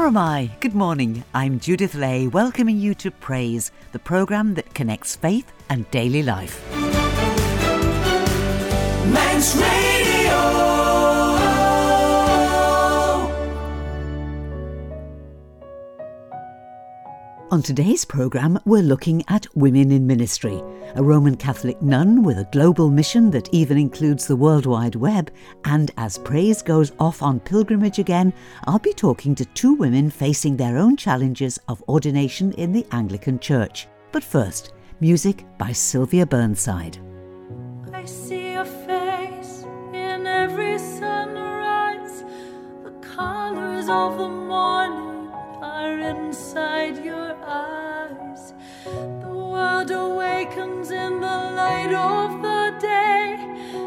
Moramai. Good morning. I'm Judith Lay, welcoming you to Praise, the programme that connects faith and daily life. Radio. On today's programme, we're looking at women in ministry. A Roman Catholic nun with a global mission that even includes the World Wide Web. And as praise goes off on pilgrimage again, I'll be talking to two women facing their own challenges of ordination in the Anglican Church. But first, music by Sylvia Burnside. I see your face in every sunrise, the colors of the morning inside your eyes. The world awakens in the light of the day.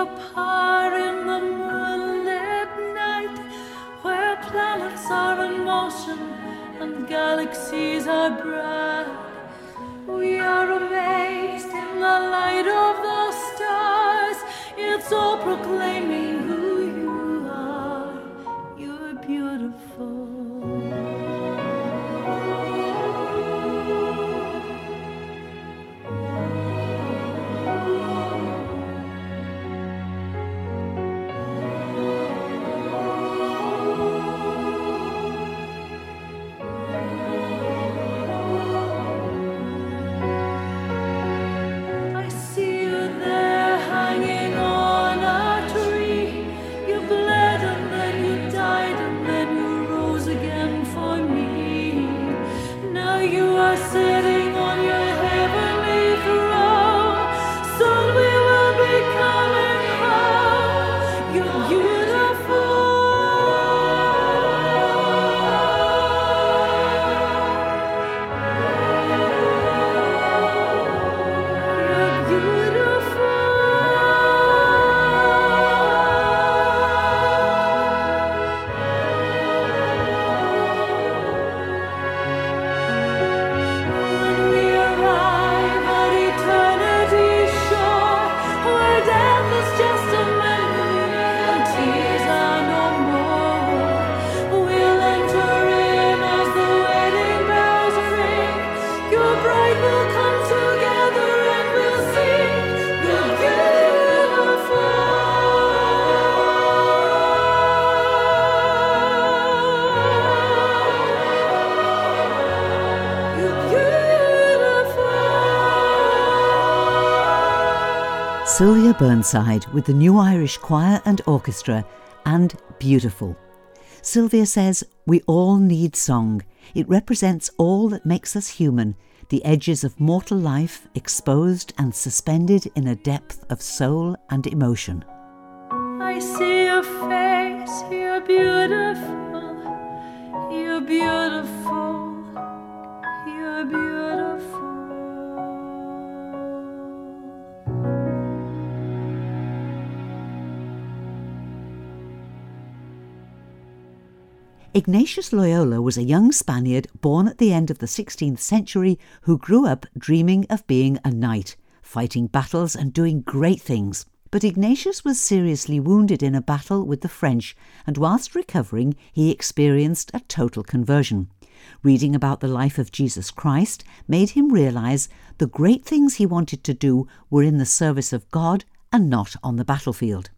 Apart in the moonlit night, where planets are in motion and galaxies are bright. Sylvia Burnside with the New Irish Choir and Orchestra and Beautiful. Sylvia says, We all need song. It represents all that makes us human, the edges of mortal life exposed and suspended in a depth of soul and emotion. I see your face, you're beautiful, Ignatius Loyola was a young Spaniard born at the end of the 16th century who grew up dreaming of being a knight, fighting battles and doing great things. But Ignatius was seriously wounded in a battle with the French, and whilst recovering, he experienced a total conversion. Reading about the life of Jesus Christ made him realize the great things he wanted to do were in the service of God and not on the battlefield.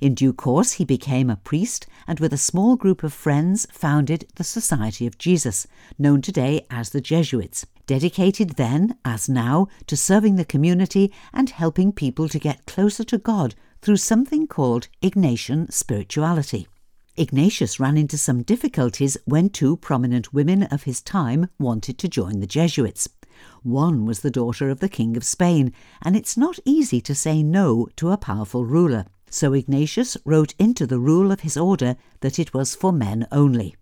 In due course, he became a priest and, with a small group of friends, founded the Society of Jesus, known today as the Jesuits, dedicated then, as now, to serving the community and helping people to get closer to God through something called Ignatian spirituality. Ignatius ran into some difficulties when two prominent women of his time wanted to join the Jesuits. One was the daughter of the King of Spain, and it's not easy to say no to a powerful ruler. So Ignatius wrote into the rule of his order that it was for men only.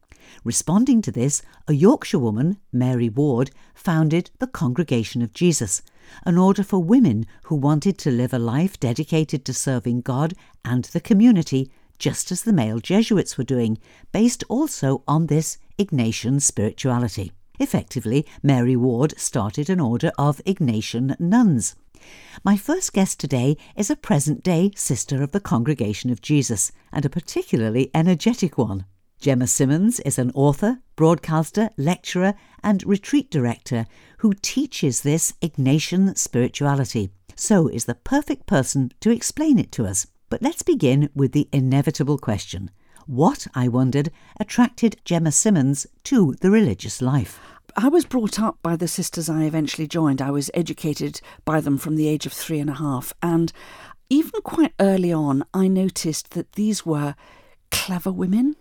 Responding to this, a Yorkshire woman, Mary Ward, founded the Congregation of Jesus, an order for women who wanted to live a life dedicated to serving God and the community, just as the male Jesuits were doing, based also on this Ignatian spirituality. Effectively, Mary Ward started an order of Ignatian nuns. My first guest today is a present day sister of the Congregation of Jesus, and a particularly energetic one. Gemma Simmonds is an author, broadcaster, lecturer, and retreat director who teaches this Ignatian spirituality, so is the perfect person to explain it to us. But let's begin with the inevitable question. What, I wondered, attracted Gemma Simmonds to the religious life? I was brought up by the sisters I eventually joined. I was educated by them from the age of three and a half. And even quite early on, I noticed that these were clever women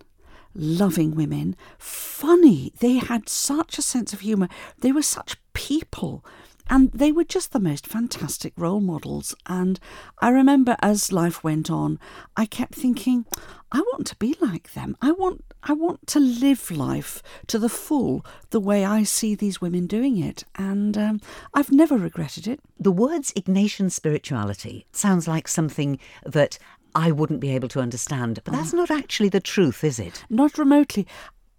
loving women, funny. They had such a sense of humour. They were such people. And they were just the most fantastic role models. And I remember as life went on, I kept thinking, I want to be like them. I want I want to live life to the full the way I see these women doing it. And um, I've never regretted it. The words Ignatian spirituality sounds like something that I wouldn't be able to understand. But that's not actually the truth, is it? Not remotely.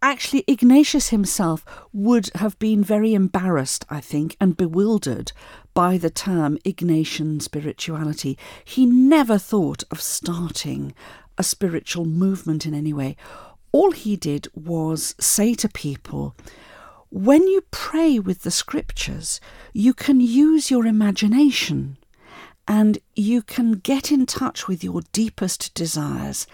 Actually, Ignatius himself would have been very embarrassed, I think, and bewildered by the term Ignatian spirituality. He never thought of starting a spiritual movement in any way. All he did was say to people, when you pray with the scriptures, you can use your imagination and you can get in touch with your deepest desires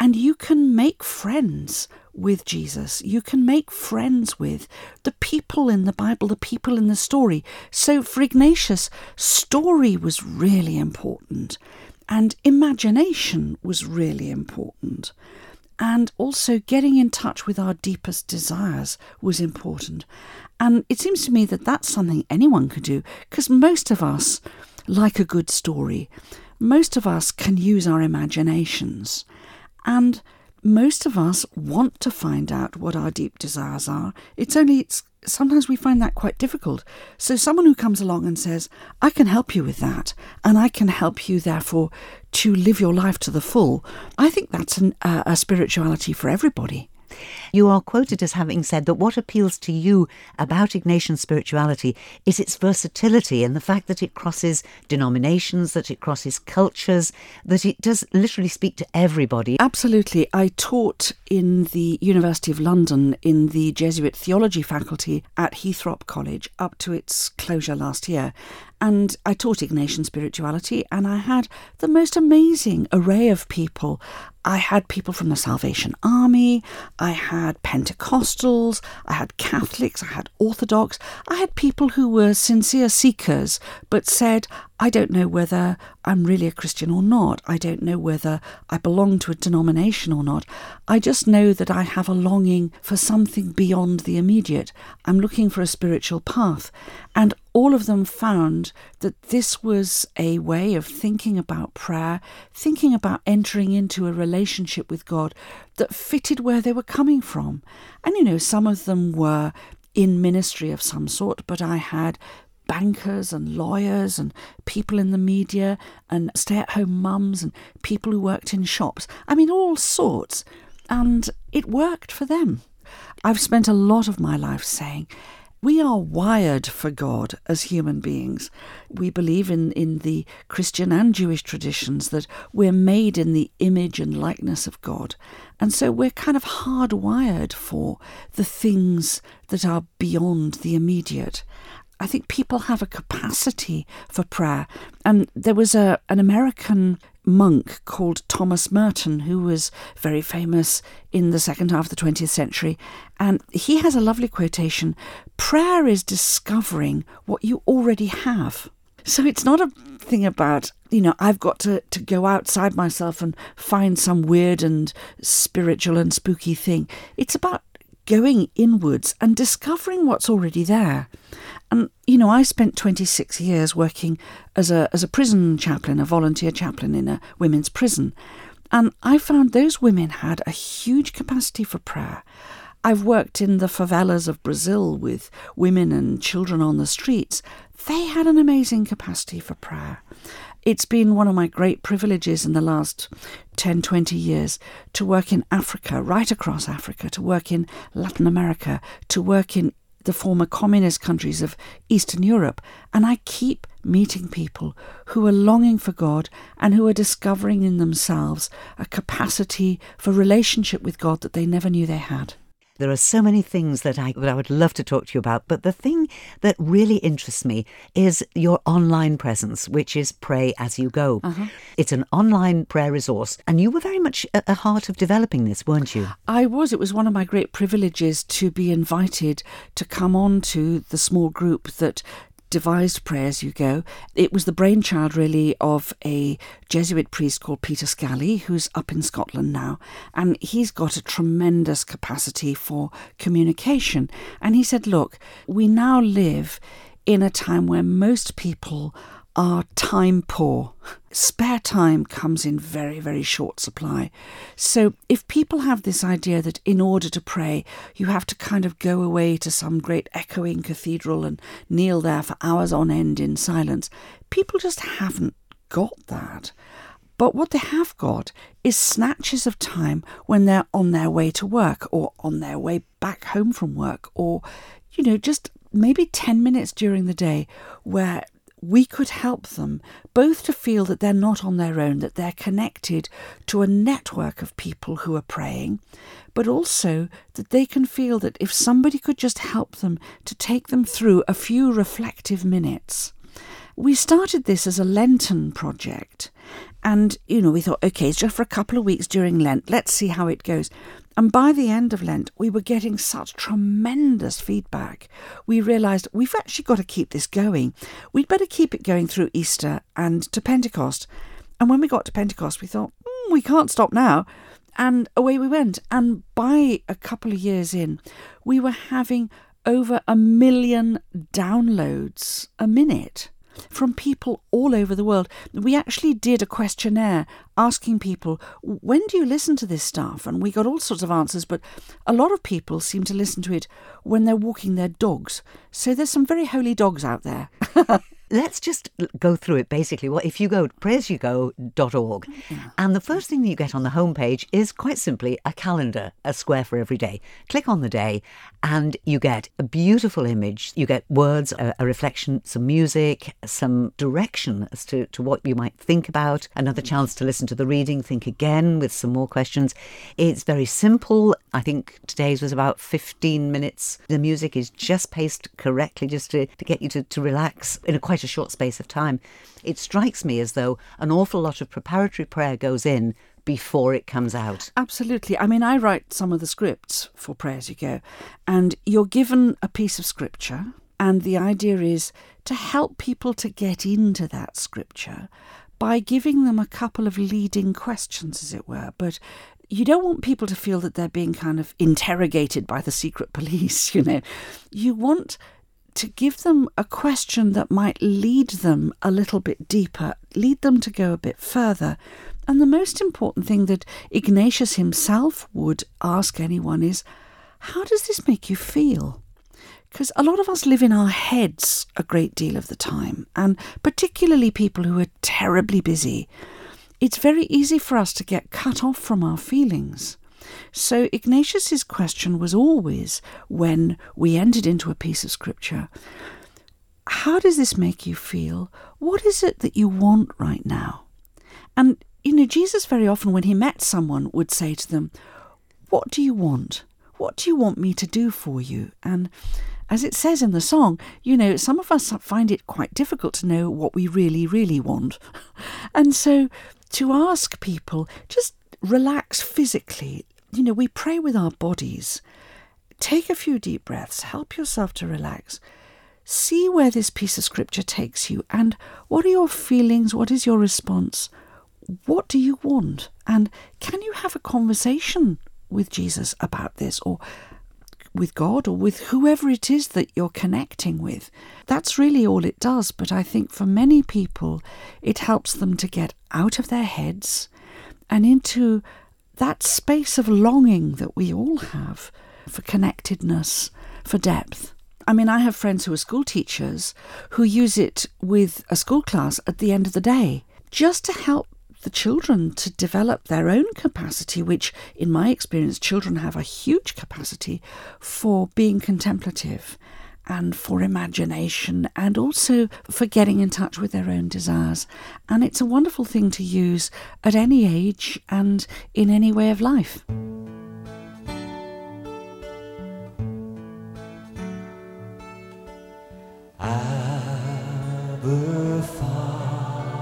and you can make friends with Jesus. You can make friends with the people in the Bible, the people in the story. So for Ignatius, story was really important and imagination was really important. And also getting in touch with our deepest desires was important. And it seems to me that that's something anyone could do because most of us like a good story, most of us can use our imaginations. And most of us want to find out what our deep desires are. It's only it's sometimes we find that quite difficult. So someone who comes along and says, "I can help you with that, and I can help you therefore to live your life to the full." I think that's an, uh, a spirituality for everybody. You are quoted as having said that what appeals to you about Ignatian spirituality is its versatility and the fact that it crosses denominations, that it crosses cultures, that it does literally speak to everybody. Absolutely. I taught in the University of London in the Jesuit theology faculty at Heythrop College up to its closure last year. And I taught Ignatian spirituality, and I had the most amazing array of people. I had people from the Salvation Army, I had Pentecostals, I had Catholics, I had Orthodox, I had people who were sincere seekers but said, I don't know whether I'm really a Christian or not. I don't know whether I belong to a denomination or not. I just know that I have a longing for something beyond the immediate. I'm looking for a spiritual path. And all of them found that this was a way of thinking about prayer, thinking about entering into a relationship with God that fitted where they were coming from. And you know, some of them were in ministry of some sort, but I had bankers and lawyers and people in the media and stay at home mums and people who worked in shops. I mean, all sorts. And it worked for them. I've spent a lot of my life saying, we are wired for God as human beings. We believe in, in the Christian and Jewish traditions that we're made in the image and likeness of God. And so we're kind of hardwired for the things that are beyond the immediate. I think people have a capacity for prayer. And there was a an American monk called Thomas Merton who was very famous in the second half of the 20th century. And he has a lovely quotation Prayer is discovering what you already have. So it's not a thing about, you know, I've got to, to go outside myself and find some weird and spiritual and spooky thing. It's about going inwards and discovering what's already there. And you know, I spent 26 years working as a as a prison chaplain, a volunteer chaplain in a women's prison, and I found those women had a huge capacity for prayer. I've worked in the favelas of Brazil with women and children on the streets. They had an amazing capacity for prayer. It's been one of my great privileges in the last 10, 20 years to work in Africa, right across Africa, to work in Latin America, to work in the former communist countries of Eastern Europe, and I keep meeting people who are longing for God and who are discovering in themselves a capacity for relationship with God that they never knew they had. There are so many things that I, that I would love to talk to you about, but the thing that really interests me is your online presence, which is Pray As You Go. Uh-huh. It's an online prayer resource, and you were very much at the heart of developing this, weren't you? I was. It was one of my great privileges to be invited to come on to the small group that devised Pray As You Go. It was the brainchild, really, of a Jesuit priest called Peter Scally, who's up in Scotland now. And he's got a tremendous capacity for communication. And he said, Look, we now live in a time where most people are time poor. Spare time comes in very, very short supply. So, if people have this idea that in order to pray, you have to kind of go away to some great echoing cathedral and kneel there for hours on end in silence, people just haven't got that. But what they have got is snatches of time when they're on their way to work or on their way back home from work or, you know, just maybe 10 minutes during the day where we could help them both to feel that they're not on their own, that they're connected to a network of people who are praying, but also that they can feel that if somebody could just help them to take them through a few reflective minutes. We started this as a Lenten project, and you know, we thought, okay, it's just for a couple of weeks during Lent, let's see how it goes. And by the end of Lent, we were getting such tremendous feedback. We realised we've actually got to keep this going. We'd better keep it going through Easter and to Pentecost. And when we got to Pentecost, we thought, mm, we can't stop now. And away we went. And by a couple of years in, we were having over a million downloads a minute from people all over the world. We actually did a questionnaire asking people, when do you listen to this stuff? And we got all sorts of answers, but a lot of people seem to listen to it when they're walking their dogs. So there's some very holy dogs out there. let's just go through it basically. Well, if you go to prayasyougo.org, yeah. and the first thing that you get on the homepage is quite simply a calendar, a square for every day. Click on the day, and you get a beautiful image. You get words, a, a reflection, some music, some direction as to, to what you might think about, another chance to listen to the reading, think again with some more questions. It's very simple. I think today's was about 15 minutes. The music is just paced correctly, just to, to get you to, to relax in a quite a short space of time. It strikes me as though an awful lot of preparatory prayer goes in before it comes out. Absolutely. I mean, I write some of the scripts for Pray As You Go, and you're given a piece of scripture, and the idea is to help people to get into that scripture by giving them a couple of leading questions, as it were. But you don't want people to feel that they're being kind of interrogated by the secret police, you know. You want to give them a question that might lead them a little bit deeper, lead them to go a bit further. And the most important thing that Ignatius himself would ask anyone is, How does this make you feel? Because a lot of us live in our heads a great deal of the time, and particularly people who are terribly busy. It's very easy for us to get cut off from our feelings. So Ignatius's question was always when we entered into a piece of scripture, how does this make you feel? What is it that you want right now? And you know, Jesus very often when he met someone would say to them, "What do you want? What do you want me to do for you?" And as it says in the song, you know, some of us find it quite difficult to know what we really, really want. and so to ask people, just relax physically, you know, we pray with our bodies. Take a few deep breaths, help yourself to relax. See where this piece of scripture takes you, and what are your feelings? What is your response? What do you want? And can you have a conversation with Jesus about this, or with God, or with whoever it is that you're connecting with? That's really all it does. But I think for many people, it helps them to get out of their heads and into that space of longing that we all have for connectedness, for depth. I mean, I have friends who are school teachers who use it with a school class at the end of the day just to help the children to develop their own capacity, which, in my experience, children have a huge capacity for being contemplative and for imagination and also for getting in touch with their own desires. And it's a wonderful thing to use at any age and in any way of life. Abba, Father,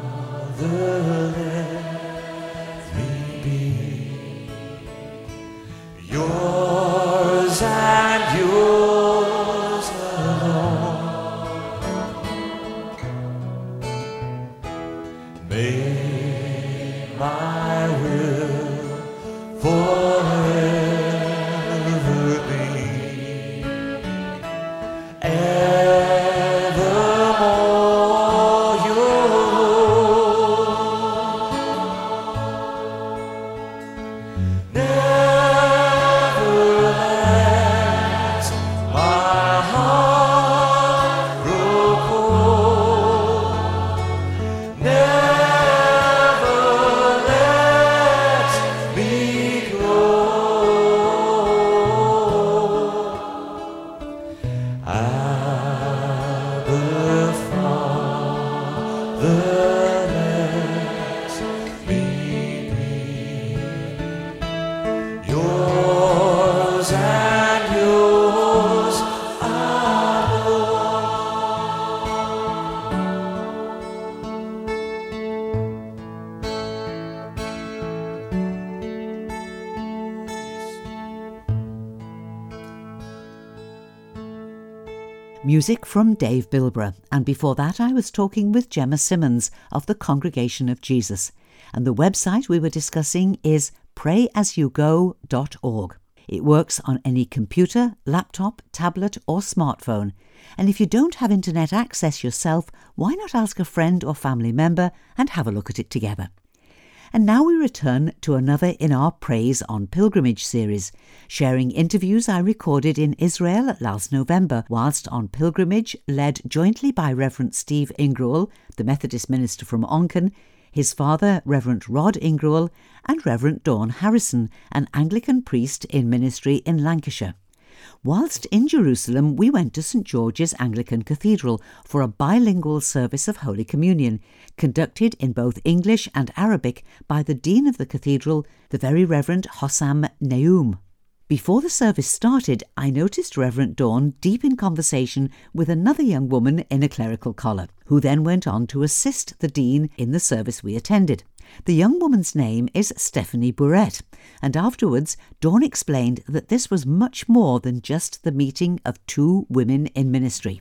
May my Music from Dave Bilbrough, and before that I was talking with Gemma Simmonds of the Congregation of Jesus. And the website we were discussing is prayasyougo.org. It works on any computer, laptop, tablet, or smartphone. And if you don't have internet access yourself, why not ask a friend or family member and have a look at it together? And now we return to another in our Praise on Pilgrimage series, sharing interviews I recorded in Israel last November whilst on pilgrimage, led jointly by Reverend Steve Ingruel, the Methodist minister from Onchan, his father, Reverend Rod Ingruel, and Reverend Dawn Harrison, an Anglican priest in ministry in Lancashire. Whilst in Jerusalem, we went to St George's Anglican Cathedral for a bilingual service of Holy Communion, conducted in both English and Arabic by the Dean of the Cathedral, the Very Reverend Hossam Naoum. Before the service started, I noticed Reverend Dawn deep in conversation with another young woman in a clerical collar, who then went on to assist the Dean in the service we attended. The young woman's name is Stephanie Bourret, and afterwards Dawn explained that this was much more than just the meeting of two women in ministry.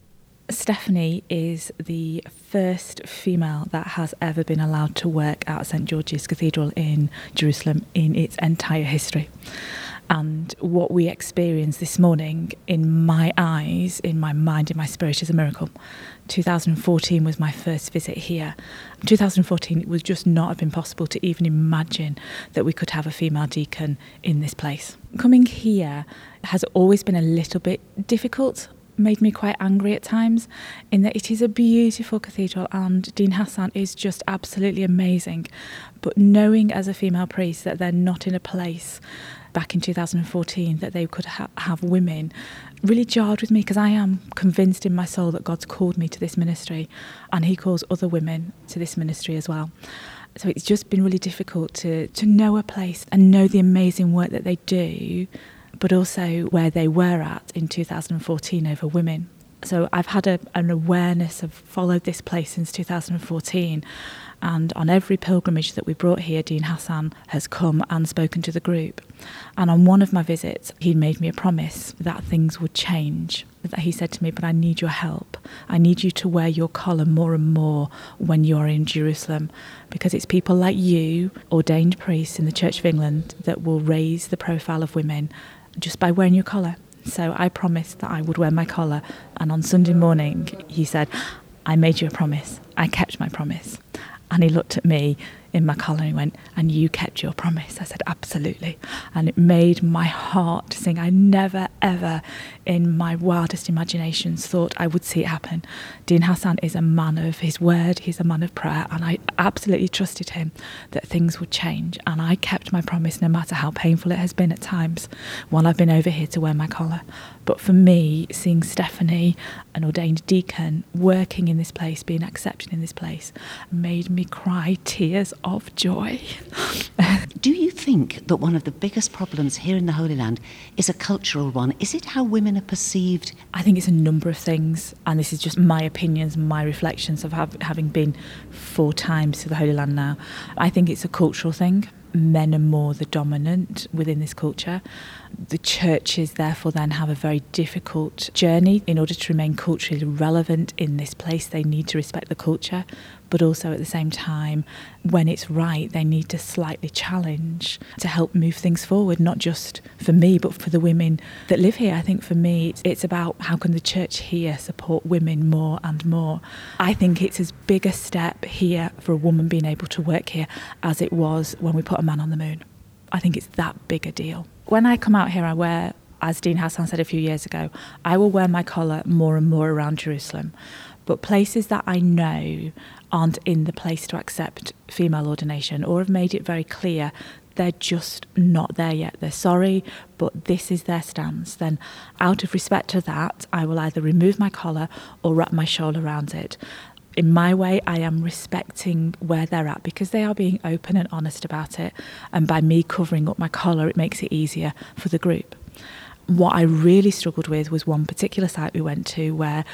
Stephanie is the first female that has ever been allowed to work at St George's Cathedral in Jerusalem in its entire history. And what we experienced this morning, in my eyes, in my mind, in my spirit, is a miracle. 2014 was my first visit here. 2014, it would just not have been possible to even imagine that we could have a female deacon in this place. Coming here has always been a little bit difficult made me quite angry at times in that it is a beautiful cathedral and Dean Hossam is just absolutely amazing. But knowing as a female priest that they're not in a place back in 2014 that they could ha- have women really jarred with me because I am convinced in my soul that God's called me to this ministry and He calls other women to this ministry as well. So it's just been really difficult to, to know a place and know the amazing work that they do but also where they were at in 2014 over women. So I've had a, an awareness of followed this place since 2014, and on every pilgrimage that we brought here, Dean Hossam has come and spoken to the group. And on one of my visits, he made me a promise that things would change. That he said to me, "But I need your help. I need you to wear your collar more and more when you're in Jerusalem, because it's people like you, ordained priests in the Church of England, that will raise the profile of women just by wearing your collar. So I promised that I would wear my collar. And on Sunday morning, he said, I made you a promise. I kept my promise. And he looked at me in my collar and he went, And you kept your promise. I said, Absolutely. And it made my heart sing. I never, ever in my wildest imaginations thought I would see it happen. Dean Hossam is a man of his word, he's a man of prayer, and I absolutely trusted him that things would change. And I kept my promise no matter how painful it has been at times while I've been over here to wear my collar. But for me, seeing Stephanie, an ordained deacon, working in this place, being accepted in this place, made me cry tears of joy. Do you think that one of the biggest problems here in the Holy Land is a cultural one? Is it how women are perceived? I think it's a number of things, and this is just my opinions, my reflections of have, having been four times to the Holy Land now. I think it's a cultural thing. Men are more the dominant within this culture. The churches, therefore, then have a very difficult journey. In order to remain culturally relevant in this place, they need to respect the culture, but also at the same time, when it's right, they need to slightly challenge to help move things forward, not just for me, but for the women that live here. I think for me, it's, it's about how can the church here support women more and more. I think it's as big a step here for a woman being able to work here as it was when we put a man on the moon. I think it's that big a deal. When I come out here, I wear, as Dean Hossam said a few years ago, I will wear my collar more and more around Jerusalem. But places that I know aren't in the place to accept female ordination or have made it very clear they're just not there yet. They're sorry, but this is their stance. Then, out of respect to that, I will either remove my collar or wrap my shawl around it. In my way, I am respecting where they're at because they are being open and honest about it. And by me covering up my collar, it makes it easier for the group. What I really struggled with was one particular site we went to where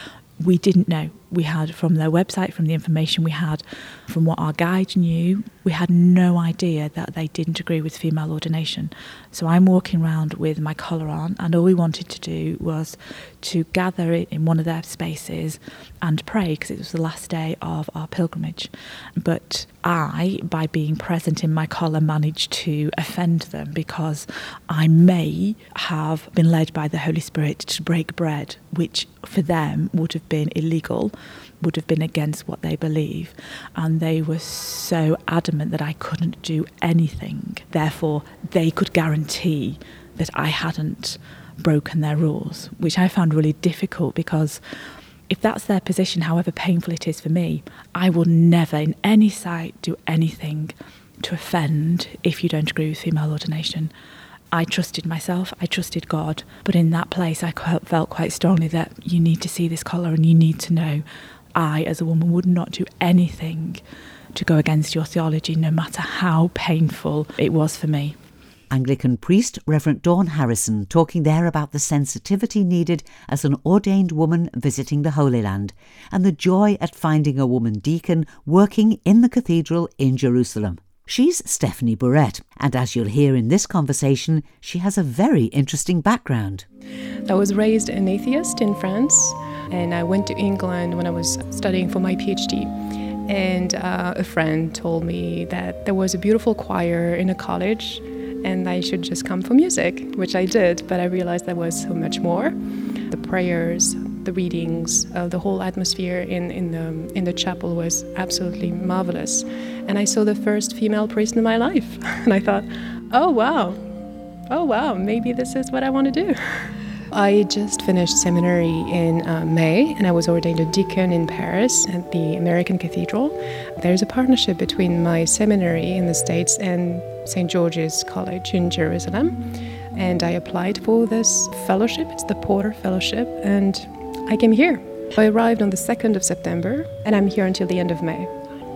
we didn't know. We had from their website, from the information we had, from what our guide knew, we had no idea that they didn't agree with female ordination. So I'm walking around with my collar on, and all we wanted to do was to gather in one of their spaces and pray because it was the last day of our pilgrimage. But I, by being present in my collar, managed to offend them because I may have been led by the Holy Spirit to break bread, which for them would have been illegal, would have been against what they believe. And they were so adamant that I couldn't do anything. Therefore, they could guarantee that I hadn't broken their rules, which I found really difficult because if that's their position, however painful it is for me, I will never in any site do anything to offend if you don't agree with female ordination. I trusted myself, I trusted God, but in that place I felt quite strongly that you need to see this collar and you need to know I, as a woman, would not do anything to go against your theology, no matter how painful it was for me. Anglican priest Reverend Dawn Harrison talking there about the sensitivity needed as an ordained woman visiting the Holy Land and the joy at finding a woman deacon working in the cathedral in Jerusalem. She's Stephanie Burrett, and as you'll hear in this conversation, she has a very interesting background. I was raised an atheist in France, and I went to England when I was studying for my PhD. And uh, a friend told me that there was a beautiful choir in a college and I should just come for music, which I did, but I realized there was so much more. The prayers, the readings, uh, the whole atmosphere in, in, the, in the chapel was absolutely marvelous. And I saw the first female priest in my life. And I thought, oh wow, oh wow, maybe this is what I want to do. I just finished seminary in uh, May and I was ordained a deacon in Paris at the American Cathedral. There's a partnership between my seminary in the States and St. George's College in Jerusalem. And I applied for this fellowship, it's the Porter Fellowship, and I came here. I arrived on the 2nd of September and I'm here until the end of May.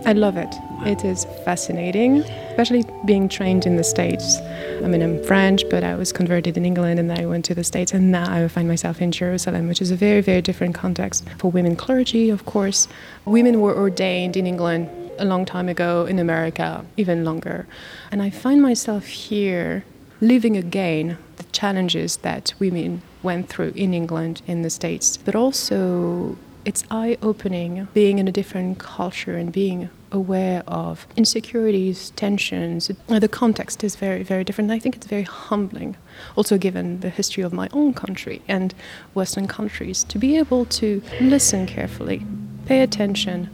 I love it. It is fascinating, especially being trained in the States. I mean, I'm French, but I was converted in England and then I went to the States, and now I find myself in Jerusalem, which is a very, very different context. For women clergy, of course, women were ordained in England a long time ago, in America, even longer. And I find myself here living again the challenges that women went through in England, in the States, but also it's eye opening being in a different culture and being aware of insecurities, tensions. The context is very, very different. I think it's very humbling, also given the history of my own country and Western countries, to be able to listen carefully, pay attention,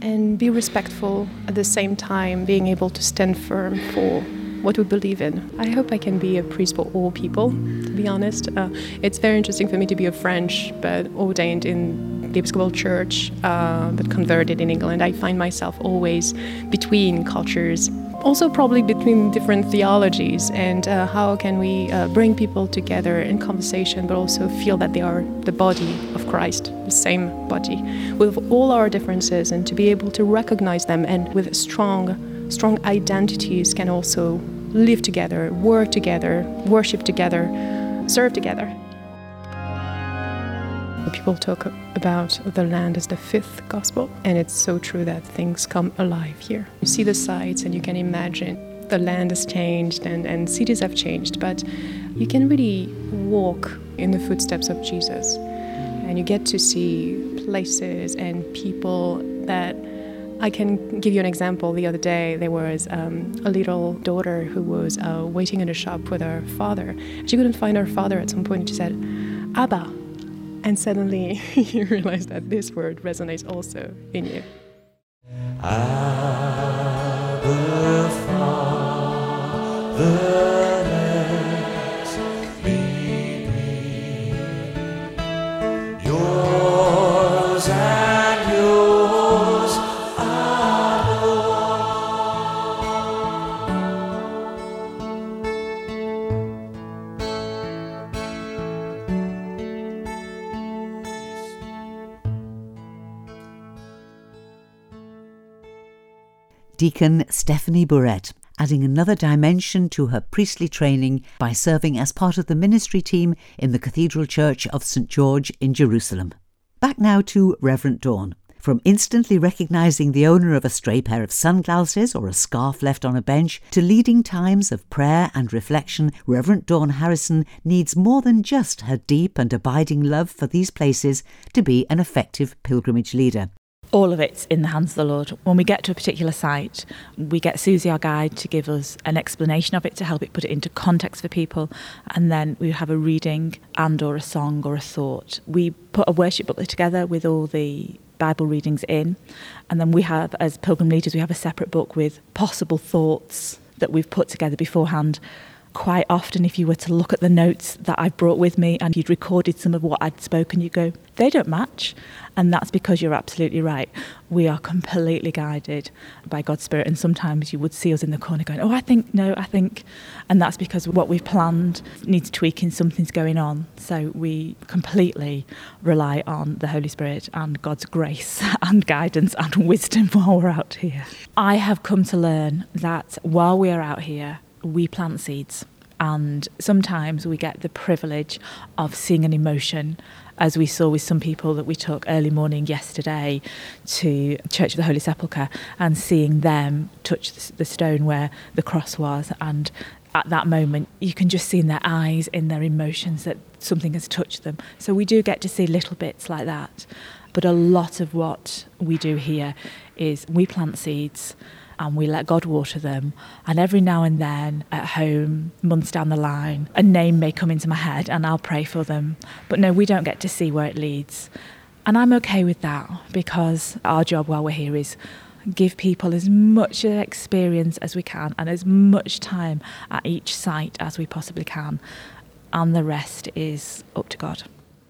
and be respectful at the same time, being able to stand firm for what we believe in. I hope I can be a priest for all people, to be honest. Uh, it's very interesting for me to be a French but ordained in the Episcopal Church, uh, but converted in England. I find myself always between cultures also probably between different theologies and uh, how can we uh, bring people together in conversation but also feel that they are the body of christ the same body with all our differences and to be able to recognize them and with strong strong identities can also live together work together worship together serve together People talk about the land as the fifth gospel, and it's so true that things come alive here. You see the sights, and you can imagine the land has changed and, and cities have changed, but you can really walk in the footsteps of Jesus. And you get to see places and people that I can give you an example. The other day, there was um, a little daughter who was uh, waiting in a shop with her father. She couldn't find her father at some point, she said, Abba, and suddenly you realize that this word resonates also in you. Abba, Deacon Stephanie Burrett, adding another dimension to her priestly training by serving as part of the ministry team in the Cathedral Church of St George in Jerusalem. Back now to Reverend Dawn. From instantly recognising the owner of a stray pair of sunglasses or a scarf left on a bench to leading times of prayer and reflection, Reverend Dawn Harrison needs more than just her deep and abiding love for these places to be an effective pilgrimage leader. All of it's in the hands of the Lord. When we get to a particular site, we get Susie, our guide, to give us an explanation of it to help it put it into context for people, and then we have a reading and or a song or a thought. We put a worship booklet together with all the Bible readings in, and then we have, as pilgrim leaders, we have a separate book with possible thoughts that we've put together beforehand. Quite often, if you were to look at the notes that I've brought with me and you'd recorded some of what I'd spoken, you go, they don't match. And that's because you're absolutely right. We are completely guided by God's Spirit. And sometimes you would see us in the corner going, oh, I think, no, I think. And that's because what we've planned needs tweaking, something's going on. So we completely rely on the Holy Spirit and God's grace and guidance and wisdom while we're out here. I have come to learn that while we are out here, we plant seeds. And sometimes we get the privilege of seeing an emotion, as we saw with some people that we took early morning yesterday to Church of the Holy Sepulchre and seeing them touch the stone where the cross was. And at that moment, you can just see in their eyes, in their emotions, that something has touched them. So we do get to see little bits like that. But a lot of what we do here is we plant seeds and we let God water them. And every now and then, at home, months down the line, a name may come into my head and I'll pray for them. But no, we don't get to see where it leads. And I'm okay with that because our job while we're here is give people as much experience as we can and as much time at each site as we possibly can. And the rest is up to God.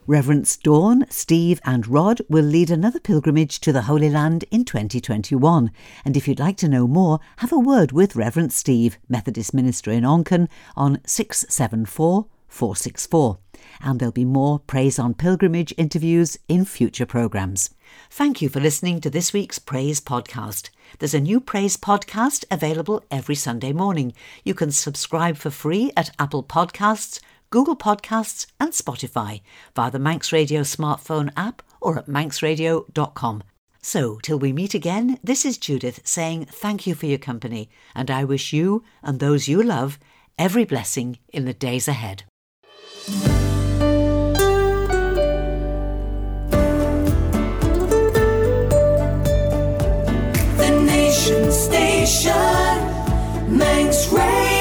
Reverends Dawn, Steve, and Rod will lead another pilgrimage to the Holy Land in 2021. And if you'd like to know more, have a word with Reverend Steve, Methodist minister in Onchan, on 674 464. And there'll be more Praise on Pilgrimage interviews in future programmes. Thank you for listening to this week's Praise podcast. There's a new Praise podcast available every Sunday morning. You can subscribe for free at Apple Podcasts, Google Podcasts, and Spotify via the Manx Radio smartphone app or at manxradio.com. So, till we meet again, this is Judith saying thank you for your company, and I wish you and those you love every blessing in the days ahead. The Nation Station, Manx Radio.